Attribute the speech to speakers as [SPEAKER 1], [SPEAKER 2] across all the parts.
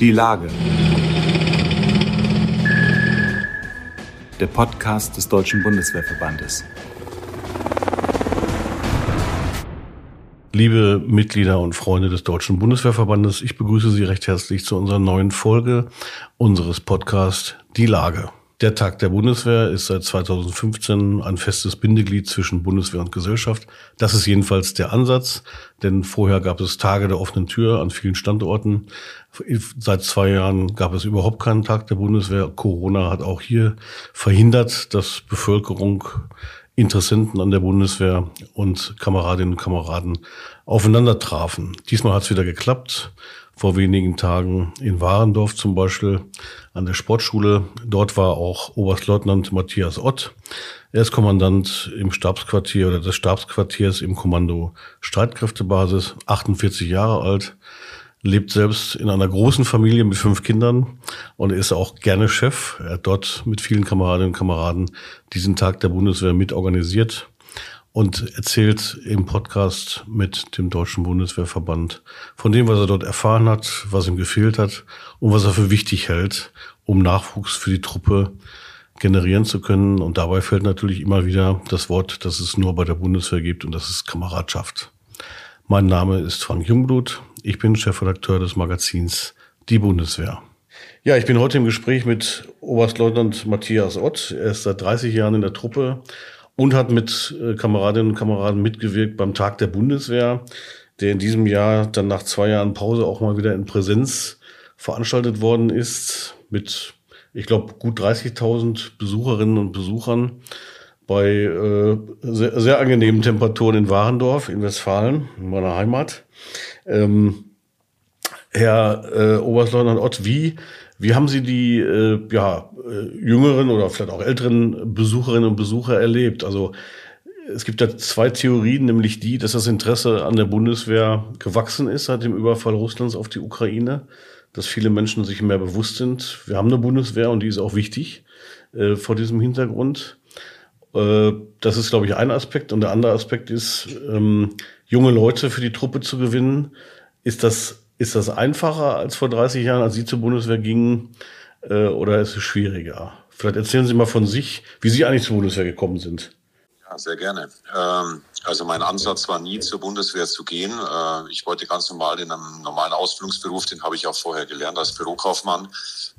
[SPEAKER 1] Die Lage. Der Podcast des Deutschen Bundeswehrverbandes.
[SPEAKER 2] Liebe Mitglieder und Freunde des Deutschen Bundeswehrverbandes, ich begrüße Sie recht herzlich zu unserer neuen Folge unseres Podcasts Die Lage. Der Tag der Bundeswehr ist seit 2015 ein festes Bindeglied zwischen Bundeswehr und Gesellschaft. Das ist jedenfalls der Ansatz, denn vorher gab es Tage der offenen Tür an vielen Standorten. Seit zwei Jahren gab es überhaupt keinen Tag der Bundeswehr. Corona hat auch hier verhindert, dass Bevölkerung, Interessenten an der Bundeswehr und Kameradinnen und Kameraden aufeinander trafen. Diesmal hat es wieder geklappt vor wenigen Tagen in Warendorf zum Beispiel an der Sportschule. Dort war auch Oberstleutnant Matthias Ott. Er ist Kommandant im Stabsquartier oder des Stabsquartiers im Kommando Streitkräftebasis, 48 Jahre alt, lebt selbst in einer großen Familie mit fünf Kindern und ist auch gerne Chef. Er hat dort mit vielen Kameradinnen und Kameraden diesen Tag der Bundeswehr mitorganisiert und erzählt im Podcast mit dem Deutschen Bundeswehrverband von dem, was er dort erfahren hat, was ihm gefehlt hat und was er für wichtig hält, um Nachwuchs für die Truppe generieren zu können. Und dabei fällt natürlich immer wieder das Wort, das es nur bei der Bundeswehr gibt, und das ist Kameradschaft. Mein Name ist Frank Jungblut. Ich bin Chefredakteur des Magazins Die Bundeswehr. Ja, ich bin heute im Gespräch mit Oberstleutnant Matthias Ott. Er ist seit 30 Jahren in der Truppe und hat mit äh, Kameradinnen und Kameraden mitgewirkt beim Tag der Bundeswehr, der in diesem Jahr dann nach zwei Jahren Pause auch mal wieder in Präsenz veranstaltet worden ist mit, ich glaube, gut 30.000 Besucherinnen und Besuchern bei äh, sehr, sehr angenehmen Temperaturen in Warendorf in Westfalen, in meiner Heimat. Ähm, Herr äh, Oberstleutnant Ott, wie wie haben Sie die äh, ja, äh, jüngeren oder vielleicht auch älteren Besucherinnen und Besucher erlebt? Also es gibt da zwei Theorien, nämlich die, dass das Interesse an der Bundeswehr gewachsen ist seit dem Überfall Russlands auf die Ukraine, dass viele Menschen sich mehr bewusst sind, wir haben eine Bundeswehr und die ist auch wichtig äh, vor diesem Hintergrund. Äh, das ist, glaube ich, ein Aspekt. Und der andere Aspekt ist, ähm, junge Leute für die Truppe zu gewinnen. Ist das ist das einfacher als vor 30 Jahren, als Sie zur Bundeswehr gingen, äh, oder ist es schwieriger? Vielleicht erzählen Sie mal von sich, wie Sie eigentlich zur Bundeswehr gekommen sind.
[SPEAKER 3] Ja, sehr gerne. Ähm, also mein Ansatz war nie zur Bundeswehr zu gehen. Äh, ich wollte ganz normal in einem normalen Ausbildungsberuf, den habe ich auch vorher gelernt als Bürokaufmann,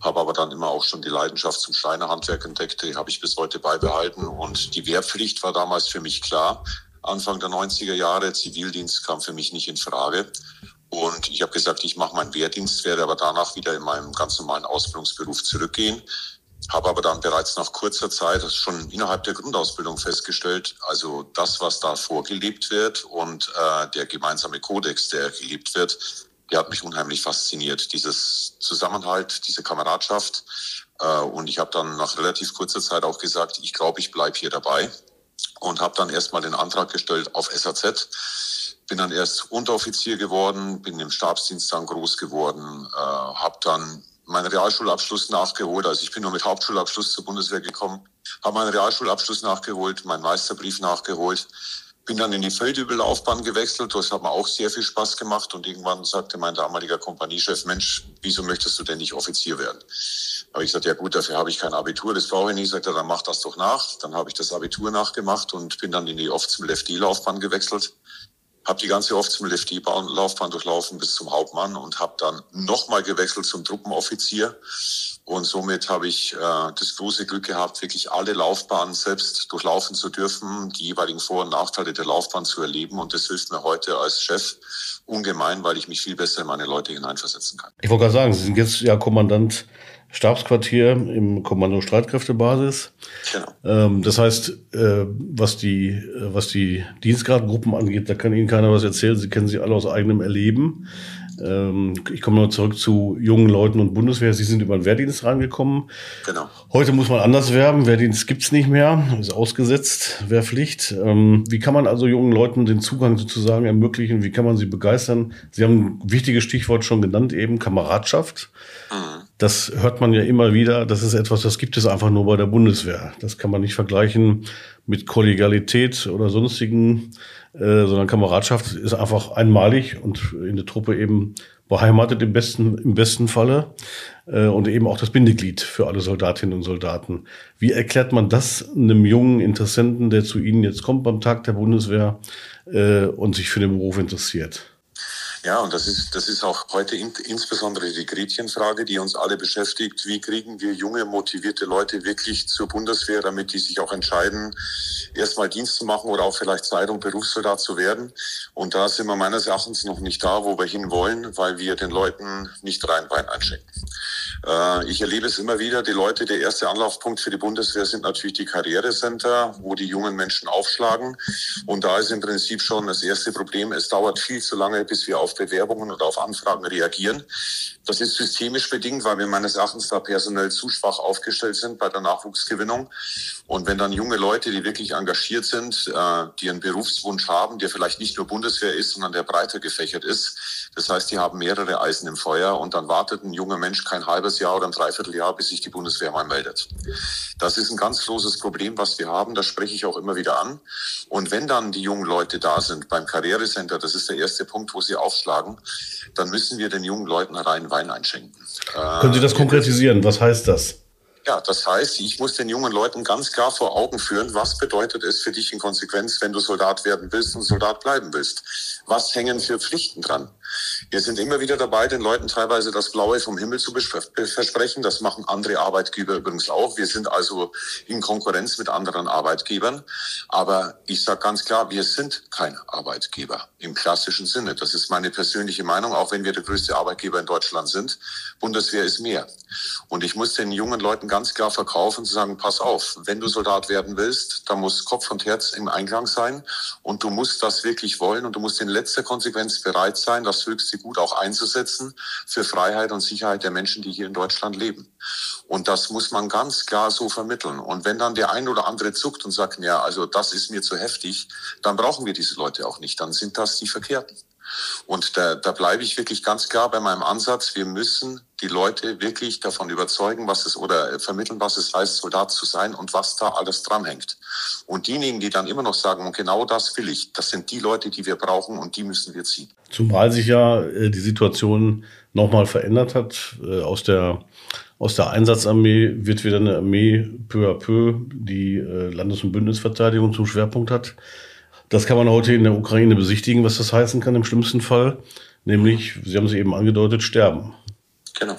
[SPEAKER 3] habe aber dann immer auch schon die Leidenschaft zum Schreinerhandwerk entdeckt, die habe ich bis heute beibehalten und die Wehrpflicht war damals für mich klar. Anfang der 90er Jahre, Zivildienst kam für mich nicht in Frage. Und ich habe gesagt, ich mache meinen Wehrdienst, werde aber danach wieder in meinem ganz normalen Ausbildungsberuf zurückgehen. Habe aber dann bereits nach kurzer Zeit schon innerhalb der Grundausbildung festgestellt, also das, was da vorgelebt wird und äh, der gemeinsame Kodex, der gelebt wird, der hat mich unheimlich fasziniert. Dieses Zusammenhalt, diese Kameradschaft. Äh, und ich habe dann nach relativ kurzer Zeit auch gesagt, ich glaube, ich bleibe hier dabei. Und habe dann erstmal den Antrag gestellt auf SAZ bin dann erst Unteroffizier geworden, bin im Stabsdienst dann groß geworden, äh, habe dann meinen Realschulabschluss nachgeholt. Also ich bin nur mit Hauptschulabschluss zur Bundeswehr gekommen, habe meinen Realschulabschluss nachgeholt, meinen Meisterbrief nachgeholt, bin dann in die Feldübellaufbahn gewechselt. Das hat mir auch sehr viel Spaß gemacht. Und irgendwann sagte mein damaliger Kompaniechef, Mensch, wieso möchtest du denn nicht Offizier werden? habe ich gesagt, ja gut, dafür habe ich kein Abitur, das brauche ich nicht. Sagt er, dann mach das doch nach. Dann habe ich das Abitur nachgemacht und bin dann in die oft zum Lefty-Laufbahn gewechselt habe die ganze Lefty-Laufbahn durchlaufen bis zum Hauptmann und habe dann nochmal gewechselt zum Truppenoffizier. Und somit habe ich äh, das große Glück gehabt, wirklich alle Laufbahnen selbst durchlaufen zu dürfen, die jeweiligen Vor- und Nachteile der Laufbahn zu erleben. Und das hilft mir heute als Chef ungemein, weil ich mich viel besser in meine Leute hineinversetzen kann.
[SPEAKER 2] Ich wollte gerade sagen, Sie sind jetzt ja Kommandant Stabsquartier im Kommando Streitkräftebasis. Genau. Ähm, das heißt, äh, was die, äh, was die Dienstgradgruppen angeht, da kann Ihnen keiner was erzählen. Sie kennen sie alle aus eigenem Erleben. Ähm, ich komme noch zurück zu jungen Leuten und Bundeswehr. Sie sind über den Wehrdienst reingekommen. Genau. Heute muss man anders werben. Wehrdienst gibt's nicht mehr, ist ausgesetzt, Wehrpflicht. Ähm, wie kann man also jungen Leuten den Zugang sozusagen ermöglichen? Wie kann man sie begeistern? Sie haben ein wichtiges Stichwort schon genannt, eben Kameradschaft. Mhm. Das hört man ja immer wieder. Das ist etwas, das gibt es einfach nur bei der Bundeswehr. Das kann man nicht vergleichen mit Kollegialität oder sonstigen, äh, sondern Kameradschaft ist einfach einmalig und in der Truppe eben beheimatet im besten, im besten Falle äh, und eben auch das Bindeglied für alle Soldatinnen und Soldaten. Wie erklärt man das einem jungen Interessenten, der zu Ihnen jetzt kommt beim Tag der Bundeswehr äh, und sich für den Beruf interessiert?
[SPEAKER 3] Ja, und das ist, das ist auch heute in, insbesondere die Gretchenfrage, die uns alle beschäftigt. Wie kriegen wir junge, motivierte Leute wirklich zur Bundeswehr, damit die sich auch entscheiden, erstmal Dienst zu machen oder auch vielleicht Zeit, um Berufssoldat zu werden? Und da sind wir meines Erachtens noch nicht da, wo wir hinwollen, weil wir den Leuten nicht rein Bein einschenken. Äh, ich erlebe es immer wieder, die Leute, der erste Anlaufpunkt für die Bundeswehr sind natürlich die Karrierecenter, wo die jungen Menschen aufschlagen. Und da ist im Prinzip schon das erste Problem, es dauert viel zu lange, bis wir auf Bewerbungen oder auf Anfragen reagieren. Das ist systemisch bedingt, weil wir meines Erachtens da personell zu schwach aufgestellt sind bei der Nachwuchsgewinnung. Und wenn dann junge Leute, die wirklich engagiert sind, äh, die einen Berufswunsch haben, der vielleicht nicht nur Bundeswehr ist, sondern der breiter gefächert ist, das heißt, die haben mehrere Eisen im Feuer und dann wartet ein junger Mensch kein halbes Jahr oder ein Dreivierteljahr, bis sich die Bundeswehr mal meldet. Das ist ein ganz großes Problem, was wir haben. Das spreche ich auch immer wieder an. Und wenn dann die jungen Leute da sind beim Karrierecenter, das ist der erste Punkt, wo sie aufschlagen, dann müssen wir den jungen Leuten rein Wein einschenken.
[SPEAKER 2] Können Sie das äh, konkretisieren? Was heißt das?
[SPEAKER 3] Ja, das heißt, ich muss den jungen Leuten ganz klar vor Augen führen, was bedeutet es für dich in Konsequenz, wenn du Soldat werden willst und Soldat bleiben willst. Was hängen für Pflichten dran? Wir sind immer wieder dabei, den Leuten teilweise das Blaue vom Himmel zu versprechen. Das machen andere Arbeitgeber übrigens auch. Wir sind also in Konkurrenz mit anderen Arbeitgebern. Aber ich sage ganz klar, wir sind kein Arbeitgeber im klassischen Sinne. Das ist meine persönliche Meinung, auch wenn wir der größte Arbeitgeber in Deutschland sind. Bundeswehr ist mehr. Und ich muss den jungen Leuten ganz klar verkaufen, zu sagen, pass auf, wenn du Soldat werden willst, dann muss Kopf und Herz im Einklang sein. Und du musst das wirklich wollen und du musst in letzter Konsequenz bereit sein, höchste Gut auch einzusetzen für Freiheit und Sicherheit der Menschen, die hier in Deutschland leben. Und das muss man ganz klar so vermitteln. Und wenn dann der ein oder andere zuckt und sagt, ja, also das ist mir zu heftig, dann brauchen wir diese Leute auch nicht. Dann sind das die Verkehrten. Und da, da bleibe ich wirklich ganz klar bei meinem Ansatz. Wir müssen die Leute wirklich davon überzeugen, was es oder vermitteln, was es heißt, Soldat zu sein und was da alles dranhängt. Und diejenigen, die dann immer noch sagen, genau das will ich, das sind die Leute, die wir brauchen und die müssen wir ziehen.
[SPEAKER 2] Zumal sich ja äh, die Situation nochmal verändert hat. Äh, aus der aus der Einsatzarmee wird wieder eine Armee peu à peu, die äh, Landes- und Bündnisverteidigung zum Schwerpunkt hat. Das kann man heute in der Ukraine besichtigen, was das heißen kann im schlimmsten Fall. Nämlich, Sie haben es eben angedeutet, sterben.
[SPEAKER 3] Genau.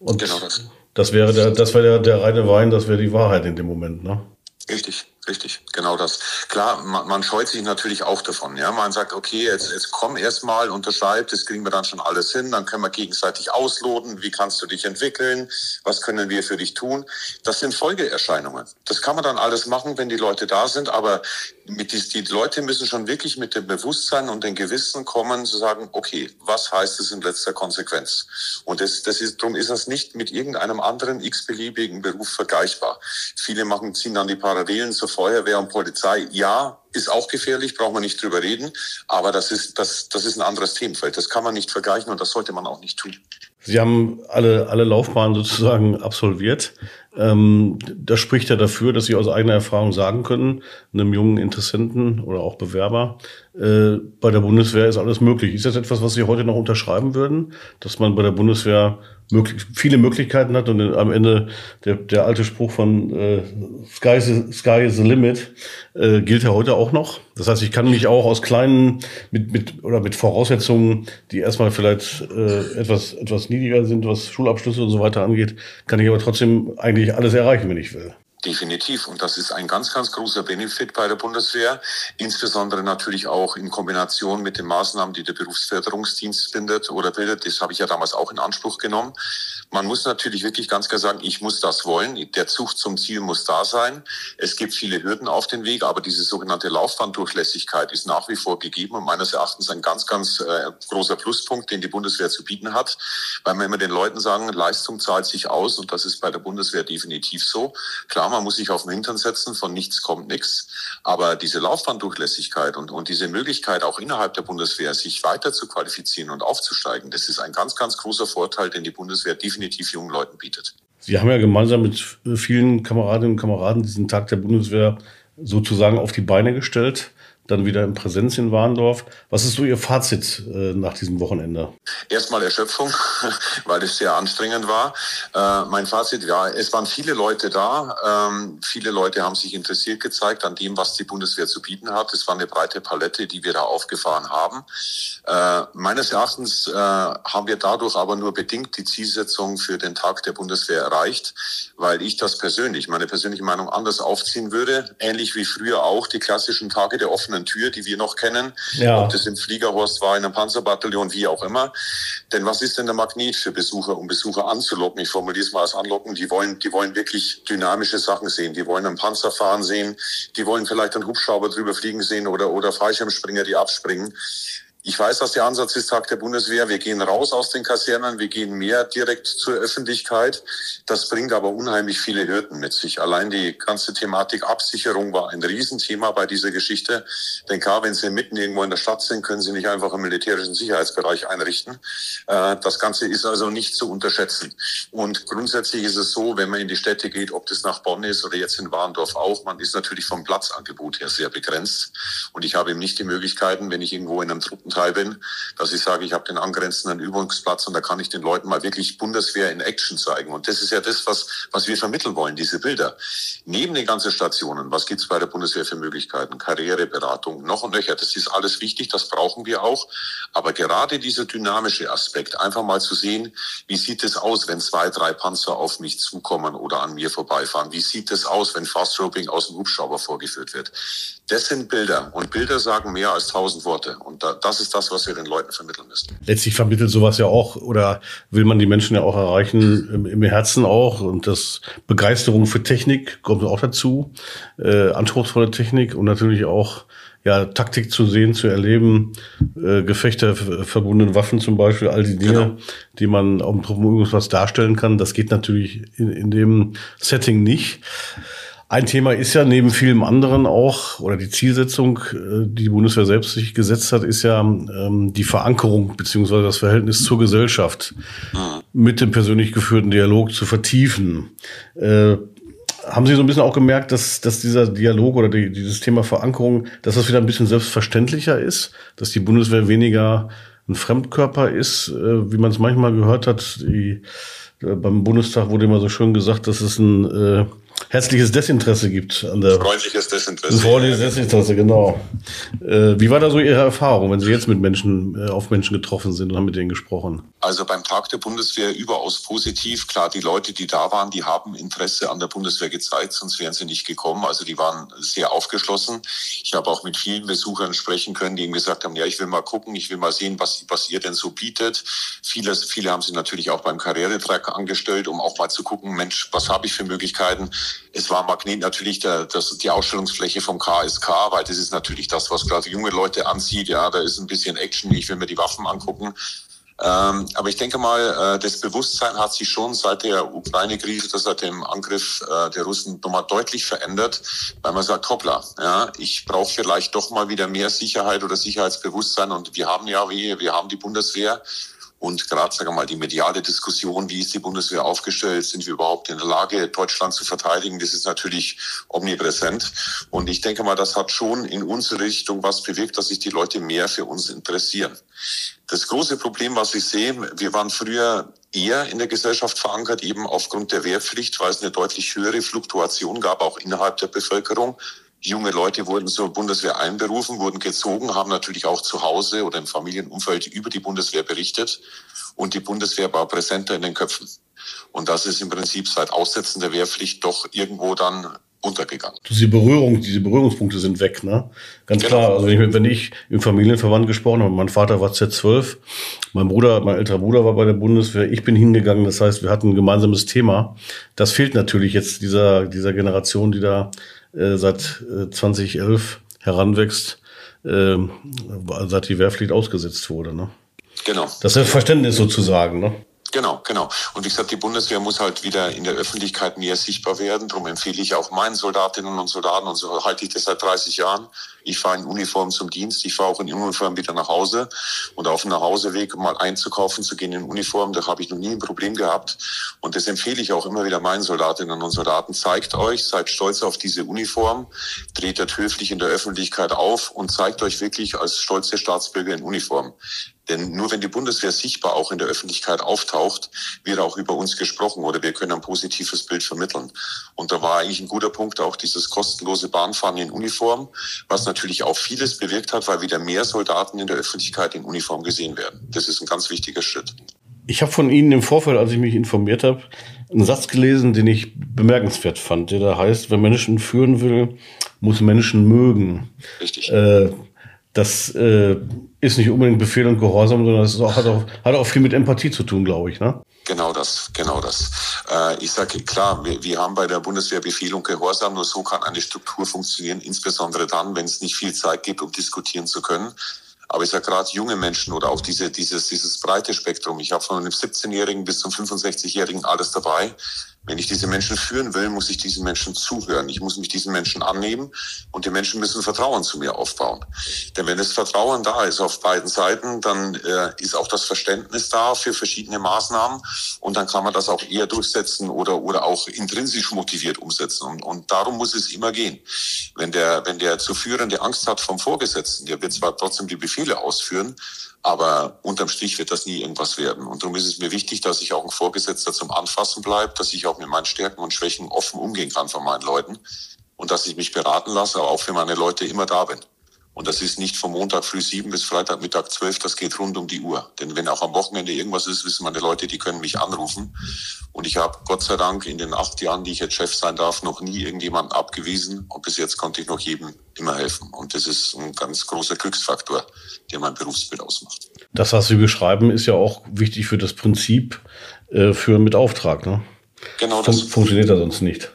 [SPEAKER 2] Und genau das. Das wäre der, das wäre der, der reine Wein, das wäre die Wahrheit in dem Moment, ne?
[SPEAKER 3] Richtig. Richtig, genau das. Klar, man, man, scheut sich natürlich auch davon. Ja, man sagt, okay, jetzt, jetzt komm erst mal, unterschreib, das kriegen wir dann schon alles hin, dann können wir gegenseitig ausloten. Wie kannst du dich entwickeln? Was können wir für dich tun? Das sind Folgeerscheinungen. Das kann man dann alles machen, wenn die Leute da sind, aber mit die, die Leute müssen schon wirklich mit dem Bewusstsein und dem Gewissen kommen, zu sagen, okay, was heißt es in letzter Konsequenz? Und das, das ist, darum ist das nicht mit irgendeinem anderen x-beliebigen Beruf vergleichbar. Viele machen, ziehen dann die Parallelen zur Feuerwehr und Polizei, ja, ist auch gefährlich, braucht man nicht drüber reden. Aber das ist, das, das ist ein anderes Themenfeld. Das kann man nicht vergleichen und das sollte man auch nicht tun.
[SPEAKER 2] Sie haben alle, alle Laufbahnen sozusagen absolviert. Ähm, das spricht ja dafür, dass Sie aus eigener Erfahrung sagen können, einem jungen Interessenten oder auch Bewerber, äh, bei der Bundeswehr ist alles möglich. Ist das etwas, was Sie heute noch unterschreiben würden, dass man bei der Bundeswehr möglich, viele Möglichkeiten hat und am Ende der, der alte Spruch von äh, Sky, is, Sky is the limit äh, gilt ja heute auch noch. Das heißt, ich kann mich auch aus kleinen mit, mit oder mit Voraussetzungen, die erstmal vielleicht äh, etwas etwas niedriger sind, was Schulabschlüsse und so weiter angeht, kann ich aber trotzdem eigentlich alles erreichen, wenn ich will.
[SPEAKER 3] Definitiv. Und das ist ein ganz, ganz großer Benefit bei der Bundeswehr. Insbesondere natürlich auch in Kombination mit den Maßnahmen, die der Berufsförderungsdienst findet oder bildet. Das habe ich ja damals auch in Anspruch genommen. Man muss natürlich wirklich ganz klar sagen, ich muss das wollen. Der Zug zum Ziel muss da sein. Es gibt viele Hürden auf den Weg, aber diese sogenannte Laufbahndurchlässigkeit ist nach wie vor gegeben und meines Erachtens ein ganz, ganz äh, großer Pluspunkt, den die Bundeswehr zu bieten hat, weil wir immer den Leuten sagen, Leistung zahlt sich aus und das ist bei der Bundeswehr definitiv so. Klar, man muss sich auf den Hintern setzen, von nichts kommt nichts. Aber diese Laufbahndurchlässigkeit und, und diese Möglichkeit auch innerhalb der Bundeswehr, sich weiter zu qualifizieren und aufzusteigen, das ist ein ganz, ganz großer Vorteil, den die Bundeswehr definitiv jungen Leuten bietet.
[SPEAKER 2] Sie haben ja gemeinsam mit vielen Kameradinnen und Kameraden diesen Tag der Bundeswehr sozusagen auf die Beine gestellt. Dann wieder in Präsenz in Warndorf. Was ist so Ihr Fazit äh, nach diesem Wochenende?
[SPEAKER 3] Erstmal Erschöpfung, weil es sehr anstrengend war. Äh, mein Fazit, ja, es waren viele Leute da. Ähm, viele Leute haben sich interessiert gezeigt an dem, was die Bundeswehr zu bieten hat. Es war eine breite Palette, die wir da aufgefahren haben. Äh, meines Erachtens äh, haben wir dadurch aber nur bedingt die Zielsetzung für den Tag der Bundeswehr erreicht, weil ich das persönlich, meine persönliche Meinung anders aufziehen würde. Ähnlich wie früher auch die klassischen Tage der offenen Tür, die wir noch kennen. Ja. Ob das im Fliegerhorst war, in einem Panzerbataillon, wie auch immer. Denn was ist denn der Magnet für Besucher, um Besucher anzulocken? Ich formuliere es mal als anlocken. Die wollen, die wollen wirklich dynamische Sachen sehen. Die wollen einen Panzer fahren sehen. Die wollen vielleicht einen Hubschrauber drüber fliegen sehen oder, oder Fallschirmspringer, die abspringen. Ich weiß, dass der Ansatz ist Tag der Bundeswehr. Wir gehen raus aus den Kasernen, wir gehen mehr direkt zur Öffentlichkeit. Das bringt aber unheimlich viele Hürden mit sich. Allein die ganze Thematik Absicherung war ein Riesenthema bei dieser Geschichte. Denn klar, wenn Sie mitten irgendwo in der Stadt sind, können Sie nicht einfach einen militärischen Sicherheitsbereich einrichten. Äh, das Ganze ist also nicht zu unterschätzen. Und grundsätzlich ist es so, wenn man in die Städte geht, ob das nach Bonn ist oder jetzt in Warndorf auch, man ist natürlich vom Platzangebot her sehr begrenzt. Und ich habe eben nicht die Möglichkeiten, wenn ich irgendwo in einem Truppen Teil bin, dass ich sage, ich habe den angrenzenden Übungsplatz und da kann ich den Leuten mal wirklich Bundeswehr in Action zeigen. Und das ist ja das, was, was wir vermitteln wollen, diese Bilder. Neben den ganzen Stationen, was gibt's bei der Bundeswehr für Möglichkeiten? Karriereberatung, noch und nöcher. Das ist alles wichtig, das brauchen wir auch. Aber gerade dieser dynamische Aspekt, einfach mal zu sehen, wie sieht es aus, wenn zwei, drei Panzer auf mich zukommen oder an mir vorbeifahren? Wie sieht es aus, wenn Fast Roping aus dem Hubschrauber vorgeführt wird? Das sind Bilder und Bilder sagen mehr als tausend Worte. Und da, das ist das, was wir den Leuten vermitteln müssen.
[SPEAKER 2] Letztlich vermittelt sowas ja auch oder will man die Menschen ja auch erreichen im, im Herzen auch und das Begeisterung für Technik kommt auch dazu, äh, anspruchsvolle Technik und natürlich auch ja, Taktik zu sehen, zu erleben, äh, Gefechte, verbundene Waffen zum Beispiel, all die Dinge, genau. die man auf dem Truppenübungsplatz darstellen kann, das geht natürlich in, in dem Setting nicht. Ein Thema ist ja neben vielem anderen auch, oder die Zielsetzung, äh, die die Bundeswehr selbst sich gesetzt hat, ist ja ähm, die Verankerung beziehungsweise das Verhältnis zur Gesellschaft mit dem persönlich geführten Dialog zu vertiefen. Äh, haben Sie so ein bisschen auch gemerkt, dass, dass dieser Dialog oder die, dieses Thema Verankerung, dass das wieder ein bisschen selbstverständlicher ist, dass die Bundeswehr weniger ein Fremdkörper ist, äh, wie man es manchmal gehört hat. Die, äh, beim Bundestag wurde immer so schön gesagt, dass es ein äh, herzliches Desinteresse gibt. An der
[SPEAKER 3] freundliches Desinteresse.
[SPEAKER 2] Freundliches Desinteresse, genau. Äh, wie war da so Ihre Erfahrung, wenn Sie jetzt mit Menschen, äh, auf Menschen getroffen sind und haben mit denen gesprochen?
[SPEAKER 3] Also beim Tag der Bundeswehr überaus positiv. Klar, die Leute, die da waren, die haben Interesse an der Bundeswehr gezeigt, sonst wären sie nicht gekommen. Also die waren sehr aufgeschlossen. Ich habe auch mit vielen Besuchern sprechen können, die ihm gesagt haben, ja, ich will mal gucken, ich will mal sehen, was, was ihr denn so bietet. Viele, viele haben sich natürlich auch beim Karrieretrack angestellt, um auch mal zu gucken, Mensch, was habe ich für Möglichkeiten? Es war Magnet natürlich der, das, die Ausstellungsfläche vom KSK, weil das ist natürlich das, was gerade junge Leute anzieht. Ja, da ist ein bisschen Action, ich will mir die Waffen angucken. Ähm, aber ich denke mal, äh, das Bewusstsein hat sich schon seit der Ukraine-Krise, seit dem Angriff äh, der Russen nochmal deutlich verändert, weil man sagt, hoppla, ja, ich brauche vielleicht doch mal wieder mehr Sicherheit oder Sicherheitsbewusstsein und wir haben ja, wie, wir haben die Bundeswehr und gerade, sagen wir mal, die mediale Diskussion, wie ist die Bundeswehr aufgestellt, sind wir überhaupt in der Lage, Deutschland zu verteidigen, das ist natürlich omnipräsent. Und ich denke mal, das hat schon in unsere Richtung was bewegt, dass sich die Leute mehr für uns interessieren. Das große Problem, was ich sehe, wir waren früher eher in der Gesellschaft verankert, eben aufgrund der Wehrpflicht, weil es eine deutlich höhere Fluktuation gab, auch innerhalb der Bevölkerung. Junge Leute wurden zur Bundeswehr einberufen, wurden gezogen, haben natürlich auch zu Hause oder im Familienumfeld über die Bundeswehr berichtet. Und die Bundeswehr war präsenter in den Köpfen. Und das ist im Prinzip seit Aussetzen der Wehrpflicht doch irgendwo dann untergegangen.
[SPEAKER 2] Diese Berührung, diese Berührungspunkte sind weg, ne? Ganz genau. klar. Also wenn ich, wenn ich im Familienverband gesprochen habe, mein Vater war Z12, mein Bruder, mein älterer Bruder war bei der Bundeswehr, ich bin hingegangen. Das heißt, wir hatten ein gemeinsames Thema. Das fehlt natürlich jetzt dieser, dieser Generation, die da äh, seit äh, 2011 heranwächst, äh, seit die Wehrpflicht ausgesetzt wurde. Ne?
[SPEAKER 3] Genau.
[SPEAKER 2] Das Verständnis sozusagen. Ne?
[SPEAKER 3] Genau, genau. Und wie gesagt, die Bundeswehr muss halt wieder in der Öffentlichkeit mehr sichtbar werden. Darum empfehle ich auch meinen Soldatinnen und Soldaten, und so halte ich das seit 30 Jahren. Ich fahre in Uniform zum Dienst, ich fahre auch in Uniform wieder nach Hause. Und auf dem Nachhauseweg mal einzukaufen, zu gehen in Uniform, da habe ich noch nie ein Problem gehabt. Und das empfehle ich auch immer wieder meinen Soldatinnen und Soldaten. Zeigt euch, seid stolz auf diese Uniform, tretet höflich in der Öffentlichkeit auf und zeigt euch wirklich als stolze Staatsbürger in Uniform. Denn nur wenn die Bundeswehr sichtbar auch in der Öffentlichkeit auftaucht, wird auch über uns gesprochen oder wir können ein positives Bild vermitteln. Und da war eigentlich ein guter Punkt auch dieses kostenlose Bahnfahren in Uniform, was natürlich auch vieles bewirkt hat, weil wieder mehr Soldaten in der Öffentlichkeit in Uniform gesehen werden. Das ist ein ganz wichtiger Schritt.
[SPEAKER 2] Ich habe von Ihnen im Vorfeld, als ich mich informiert habe, einen Satz gelesen, den ich bemerkenswert fand, der da heißt, wer Menschen führen will, muss Menschen mögen.
[SPEAKER 3] Richtig.
[SPEAKER 2] Äh, das äh, ist nicht unbedingt Befehl und Gehorsam, sondern das auch, hat, auch, hat auch viel mit Empathie zu tun, glaube ich. Ne?
[SPEAKER 3] Genau das, genau das. Äh, ich sage klar, wir, wir haben bei der Bundeswehr Befehl und Gehorsam, nur so kann eine Struktur funktionieren, insbesondere dann, wenn es nicht viel Zeit gibt, um diskutieren zu können. Aber ich sage gerade junge Menschen oder auch diese, dieses, dieses breite Spektrum. Ich habe von einem 17-Jährigen bis zum 65-Jährigen alles dabei. Wenn ich diese Menschen führen will, muss ich diesen Menschen zuhören. Ich muss mich diesen Menschen annehmen und die Menschen müssen Vertrauen zu mir aufbauen. Denn wenn das Vertrauen da ist auf beiden Seiten, dann äh, ist auch das Verständnis da für verschiedene Maßnahmen und dann kann man das auch eher durchsetzen oder, oder auch intrinsisch motiviert umsetzen. Und, und darum muss es immer gehen. Wenn der, wenn der zu Führende Angst hat vom Vorgesetzten, der wird zwar trotzdem die Befehle ausführen, aber unterm Strich wird das nie irgendwas werden. Und darum ist es mir wichtig, dass ich auch ein Vorgesetzter zum Anfassen bleibe, dass ich auch mit meinen Stärken und Schwächen offen umgehen kann von meinen Leuten und dass ich mich beraten lasse, aber auch für meine Leute immer da bin. Und das ist nicht vom Montag früh sieben bis Freitag Mittag zwölf, das geht rund um die Uhr. Denn wenn auch am Wochenende irgendwas ist, wissen meine Leute, die können mich anrufen. Und ich habe Gott sei Dank in den acht Jahren, die ich jetzt Chef sein darf, noch nie irgendjemanden abgewiesen. Und bis jetzt konnte ich noch jedem immer helfen. Und das ist ein ganz großer Glücksfaktor, der mein Berufsbild ausmacht.
[SPEAKER 2] Das, was Sie beschreiben, ist ja auch wichtig für das Prinzip äh, für mit Auftrag. Ne?
[SPEAKER 3] Genau das.
[SPEAKER 2] Fun funktioniert ja sonst nicht.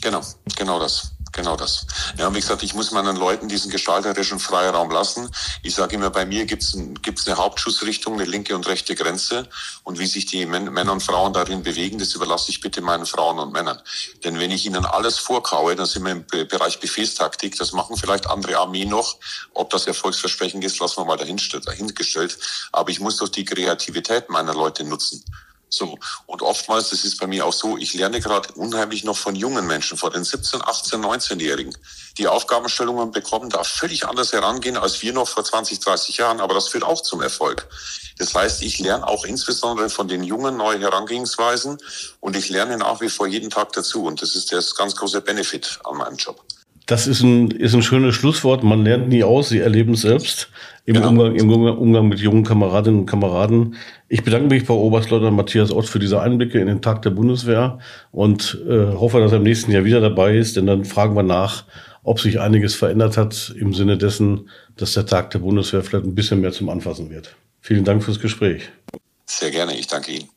[SPEAKER 3] Genau, genau das. Genau das. Ja, und wie gesagt, ich muss meinen Leuten diesen gestalterischen Freiraum lassen. Ich sage immer, bei mir gibt's ein, gibt's eine Hauptschussrichtung, eine linke und rechte Grenze. Und wie sich die Männer und Frauen darin bewegen, das überlasse ich bitte meinen Frauen und Männern. Denn wenn ich ihnen alles vorkaue, dann sind wir im Bereich Befehlstaktik. Das machen vielleicht andere Armeen noch. Ob das erfolgsversprechend ist, lassen wir mal dahingestellt. Aber ich muss doch die Kreativität meiner Leute nutzen. So. Und oftmals, das ist bei mir auch so, ich lerne gerade unheimlich noch von jungen Menschen, von den 17, 18, 19-Jährigen, die Aufgabenstellungen bekommen, da völlig anders herangehen als wir noch vor 20, 30 Jahren, aber das führt auch zum Erfolg. Das heißt, ich lerne auch insbesondere von den Jungen neue Herangehensweisen und ich lerne nach wie vor jeden Tag dazu und das ist das ganz große Benefit an meinem Job.
[SPEAKER 2] Das ist ein, ist ein schönes Schlusswort. Man lernt nie aus, Sie erleben es selbst im, genau. Umgang, im Umgang mit jungen Kameradinnen und Kameraden. Ich bedanke mich bei Oberstleutnant Matthias Ott für diese Einblicke in den Tag der Bundeswehr und äh, hoffe, dass er im nächsten Jahr wieder dabei ist, denn dann fragen wir nach, ob sich einiges verändert hat im Sinne dessen, dass der Tag der Bundeswehr vielleicht ein bisschen mehr zum Anfassen wird. Vielen Dank fürs Gespräch.
[SPEAKER 3] Sehr gerne, ich danke Ihnen.